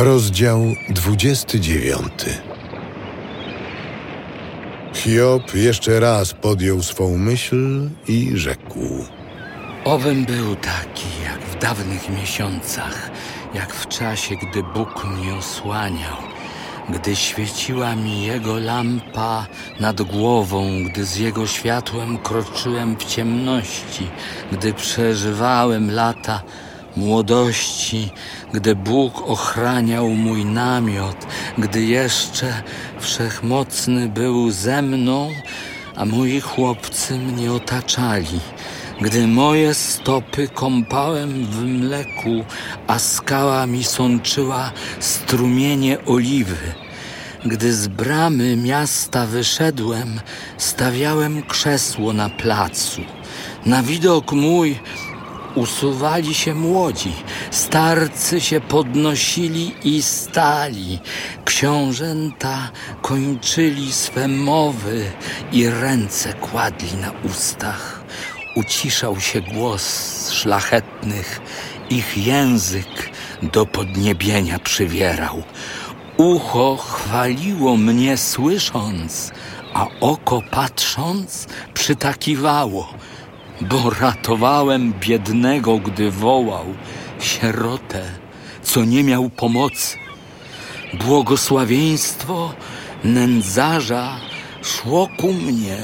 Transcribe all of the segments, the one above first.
Rozdział 29 Hiob jeszcze raz podjął swą myśl i rzekł: Owym był taki, jak w dawnych miesiącach, jak w czasie, gdy Bóg mnie osłaniał, gdy świeciła mi Jego lampa nad głową, gdy z Jego światłem kroczyłem w ciemności, gdy przeżywałem lata młodości, gdy Bóg ochraniał mój namiot, gdy jeszcze wszechmocny był ze mną, a moi chłopcy mnie otaczali. Gdy moje stopy kąpałem w mleku, a skała mi sączyła strumienie oliwy. Gdy z bramy miasta wyszedłem, stawiałem krzesło na placu. Na widok mój usuwali się młodzi, starcy się podnosili i stali, książęta kończyli swe mowy i ręce kładli na ustach. Uciszał się głos szlachetnych, ich język do podniebienia przywierał. Ucho chwaliło mnie słysząc, a oko patrząc przytakiwało bo ratowałem biednego, gdy wołał, sierotę, co nie miał pomocy. Błogosławieństwo nędzarza szło ku mnie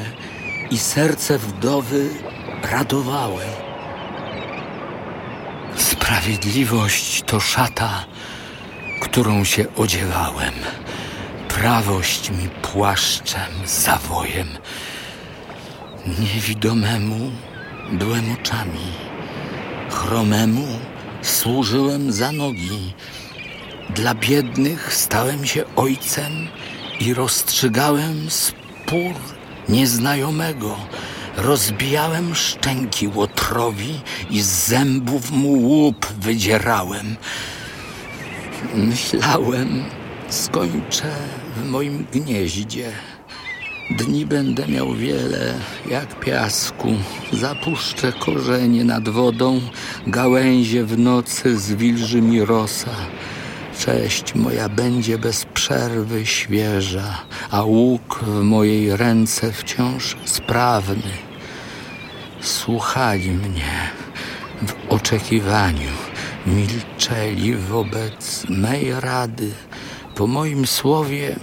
i serce wdowy radowałem. Sprawiedliwość to szata, którą się odziewałem. Prawość mi płaszczem, zawojem. Niewidomemu byłem oczami, chromemu służyłem za nogi. Dla biednych stałem się ojcem i rozstrzygałem spór nieznajomego. Rozbijałem szczęki łotrowi i z zębów mu łup wydzierałem. Myślałem, skończę w moim gnieździe. Dni będę miał wiele, jak piasku. Zapuszczę korzenie nad wodą, gałęzie w nocy zwilży mi rosa. Cześć moja będzie bez przerwy świeża, a łuk w mojej ręce wciąż sprawny. Słuchali mnie w oczekiwaniu, milczeli wobec mej rady. Po moim słowie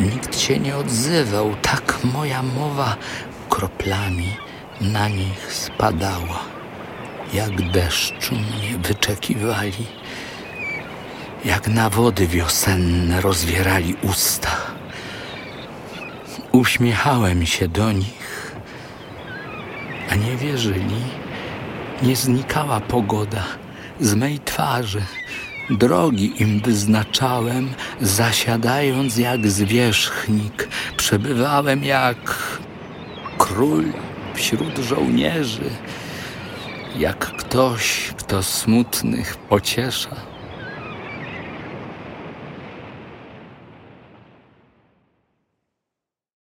Nikt się nie odzywał, tak moja mowa kroplami na nich spadała. Jak deszczu mnie wyczekiwali, jak na wody wiosenne rozwierali usta. Uśmiechałem się do nich, a nie wierzyli. Nie znikała pogoda z mej twarzy. Drogi im wyznaczałem, zasiadając jak zwierzchnik. Przebywałem jak król wśród żołnierzy, jak ktoś, kto smutnych pociesza.